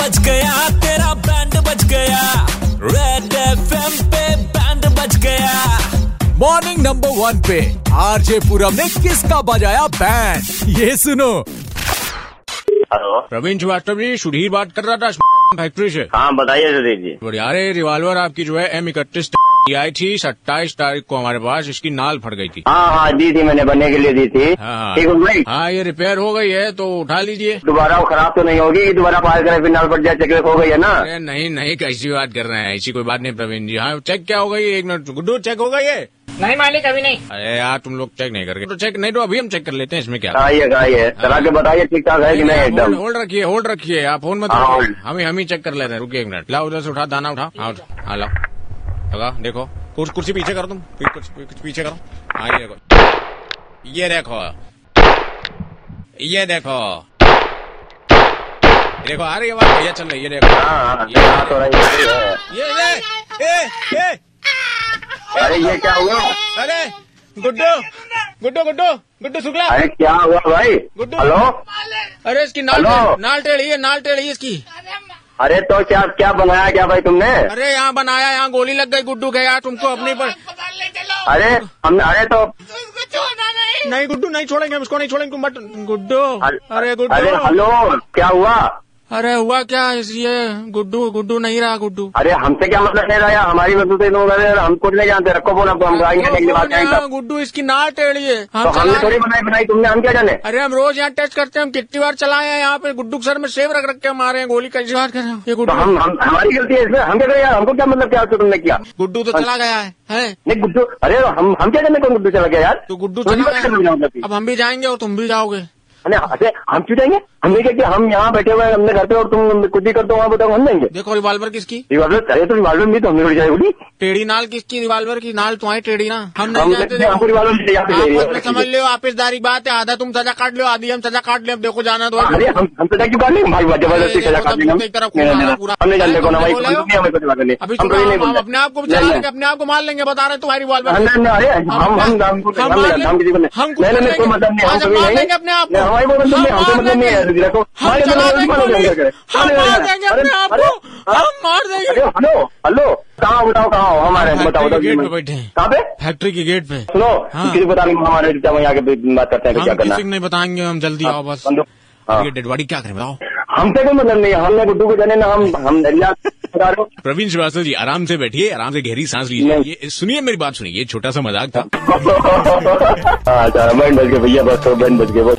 बज गया तेरा बैंड बज गया। रेड एफएम पे बैंड बज गया। मॉर्निंग नंबर वन पे आरजे पूरम ने किसका बजाया बैंड ये सुनो। हेलो प्रवीण श्रीवास्तव जी सुधीर बात कर रहा था फैक्ट्री से हाँ बताइए सुधीर जी। बढ़िया अरे रिवाल्वर आपकी जो है एम इकतीस। आई थी सत्ताईस तारीख को हमारे पास इसकी नाल फट गई थी। हाँ हाँ दी थी मैंने बनने के लिए दी थी। हाँ ठीक भाई हाँ ये रिपेयर हो गई है तो उठा लीजिए। दोबारा वो खराब तो नहीं होगी दोबारा पार करें फिर नाल पट जाए चेक हो गई है ना? अरे नहीं नहीं कैसी बात कर रहे हैं ऐसी कोई बात नहीं प्रवीण जी। हाँ चेक क्या हो गई एक मिनट गुड्डू चेक हो गई है। नहीं मालिक अभी नहीं। अरे यार तुम लोग चेक नहीं करके तो चेक नहीं तो अभी हम चेक कर लेते हैं इसमें क्या? आइए आइए चला के बताइए ठीक ठाक है कि नहीं होल्ड एकदम। होल्ड रखिए होल्ड रखिए आप फ़ोन मत हाँ। हम ही हम ही चेक कर लेते हैं रुकिए एक मिनट लाओ उधर से उठा दाना उठा। हाँ उठा। हाँ लाओ। लगा देखो। कुर्सी कुर्सी पीछे करो तुम। कुर्सी कुछ पीछे करो। हाँ ये देखो। ये देखो। ये देखो। देखो आ रही है भैया चल रही है ये देखो। ये हाँ, ये ये ये ए, ए, अरे ये क्या हुआ? अरे गुड्डू। गुड्डू गुड्डू। गुड्डू शुक्ला। अरे क्या हुआ भाई? गुड्डू। हेलो? अरे इसकी नाल। नाल टेढ़ी है नाल टेढ़ी है इसकी। अरे तो क्या क्या बनाया क्या भाई तुमने? अरे यहाँ बनाया यहाँ गोली लग गई गुड्डू के यार तुमको अपनी पर अरे हम अरे तो नहीं गुड्डू नहीं छोड़ेंगे हम इसको नहीं छोड़ेंगे मत गुड्डू। अरे गुड्डू। अरे हेलो क्या हुआ? अरे हुआ क्या इस ये गुड्डू गुड्डू नहीं रहा गुड्डू? अरे हमसे क्या मतलब नहीं रहा हमारी अरे हम कुछ नहीं जानते रखो बोला तो हम आएँगे गुड्डू इसकी टेढ़ी है। तो हमने थोड़ी बनाई बनाई तुमने हम क्या जाने? अरे हम रोज यहाँ टेस्ट करते हैं हम कितनी बार चलाए हैं यहाँ पे गुड्डू सर में सेव रख रख के मारे हैं गोली कैसी बात कर रहे हो? ये तो गुड्डू हम हम हमारी गलती है इसमें। हम क्या यार? हमको क्या मतलब क्या तुमने किया? गुड्डू तो चला गया है नहीं गुड्डू अरे हम हम क्या जाने कौन गुड्डू चला गया यार? तो गुड्डू मुझे चला गया। मतलब अब हम भी जाएँगे और तुम भी जाओगे। अरे हम क्यों जाएँगे? हमने क्या किया हम यहाँ बैठे हुए हैं हमने घर पे और तुम कुछ भी कर दो वहाँ बताओ हम जाएँगे। देखो रिवाल्वर किसकी? रिवाल्वर अरे तो रिवॉल्वर भी तो हमने थोड़ी जाए बोली टेढ़ी नाल किसकी? रिवाल्वर की नाल तुम्हारी टेढ़ी ना। हम हम नहीं जानते हमको रिवॉल्वर चाहिए, आप चाहिए। अपने समझ लो आपिसदारी की बात है आधा तुम सजा काट लो आधी हम सजा काट ले अब देखो जाना तो अरे हम हम सजा क्यों काट लेंगे भाई ज़बरदस्ती सजा काट लेंगे हम। नहीं, नहीं, नहीं, हम हो? नहीं हमें नहीं हम नहीं हम अपने आप को नहीं, नहीं। अपने आप को मार लेंगे बता रहे हैं तुम्हारी रिवॉल्वर नहीं, नहीं, अरे हम हम हम हम हम हम नहीं हम किसी को नहीं हम नहीं नहीं। मतलब नहीं हम हम मार नहीं। अपने आप को। हमारी कोई मतलब नहीं हम हमको मतलब नहीं है। देखो हम है, मार देंगे अपने आप को। हम मार देंगे। अरे हेलो हेलो कहाँ बताओ कहाँ हो? हमारे बताओ बताओ गेट पे बैठे हैं। कहाँ पे? फैक्ट्री के गेट पे। सुनो हाँ। किसी को बता देंगे हमारे वहीं आके बात करते हैं क्या हम करना किसी को नहीं बताएँगे हम जल्दी आओ बस। हाँ। डेड बॉडी क्या करें बताओ। हमसे कोई मतलब नहीं है हमने गुड्डू को जाने ना हम हम हो। प्रवीण श्रीवास्तव जी आराम से बैठिए आराम से गहरी सांस लीजिए। सुनिए मेरी बात सुनिए ये छोटा सा मज़ाक था। हाँ बैंड बज गए भैया बस बैंड बज गए बस।